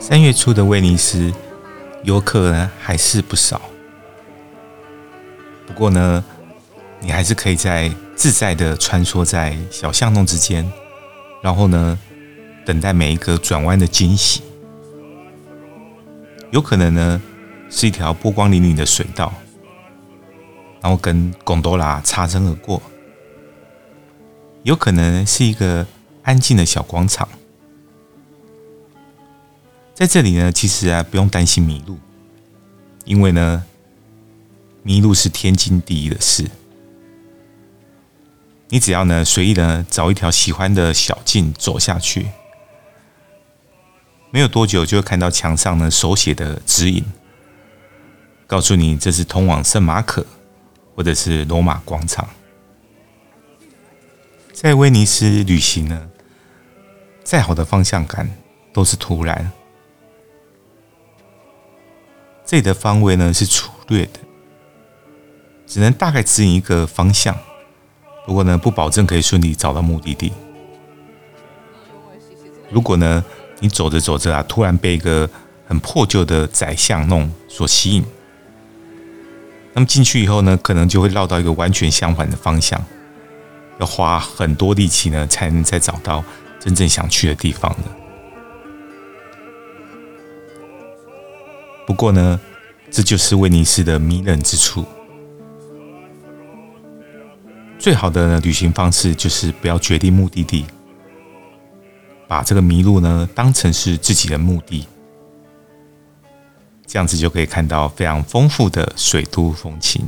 三月初的威尼斯，游客呢还是不少。不过呢，你还是可以在自在的穿梭在小巷弄之间，然后呢，等待每一个转弯的惊喜。有可能呢，是一条波光粼粼的水道，然后跟贡多拉擦身而过；有可能是一个安静的小广场。在这里呢，其实啊，不用担心迷路，因为呢，迷路是天经地义的事。你只要呢，随意的找一条喜欢的小径走下去。没有多久，就会看到墙上呢手写的指引，告诉你这是通往圣马可或者是罗马广场。在威尼斯旅行呢，再好的方向感都是突然。这里的方位呢是粗略的，只能大概指引一个方向，不过呢不保证可以顺利找到目的地。如果呢，你走着走着啊，突然被一个很破旧的窄巷弄所吸引，那么进去以后呢，可能就会绕到一个完全相反的方向，要花很多力气呢，才能再找到真正想去的地方的。不过呢，这就是威尼斯的迷人之处。最好的旅行方式就是不要决定目的地。把这个迷路呢当成是自己的目的，这样子就可以看到非常丰富的水都风情。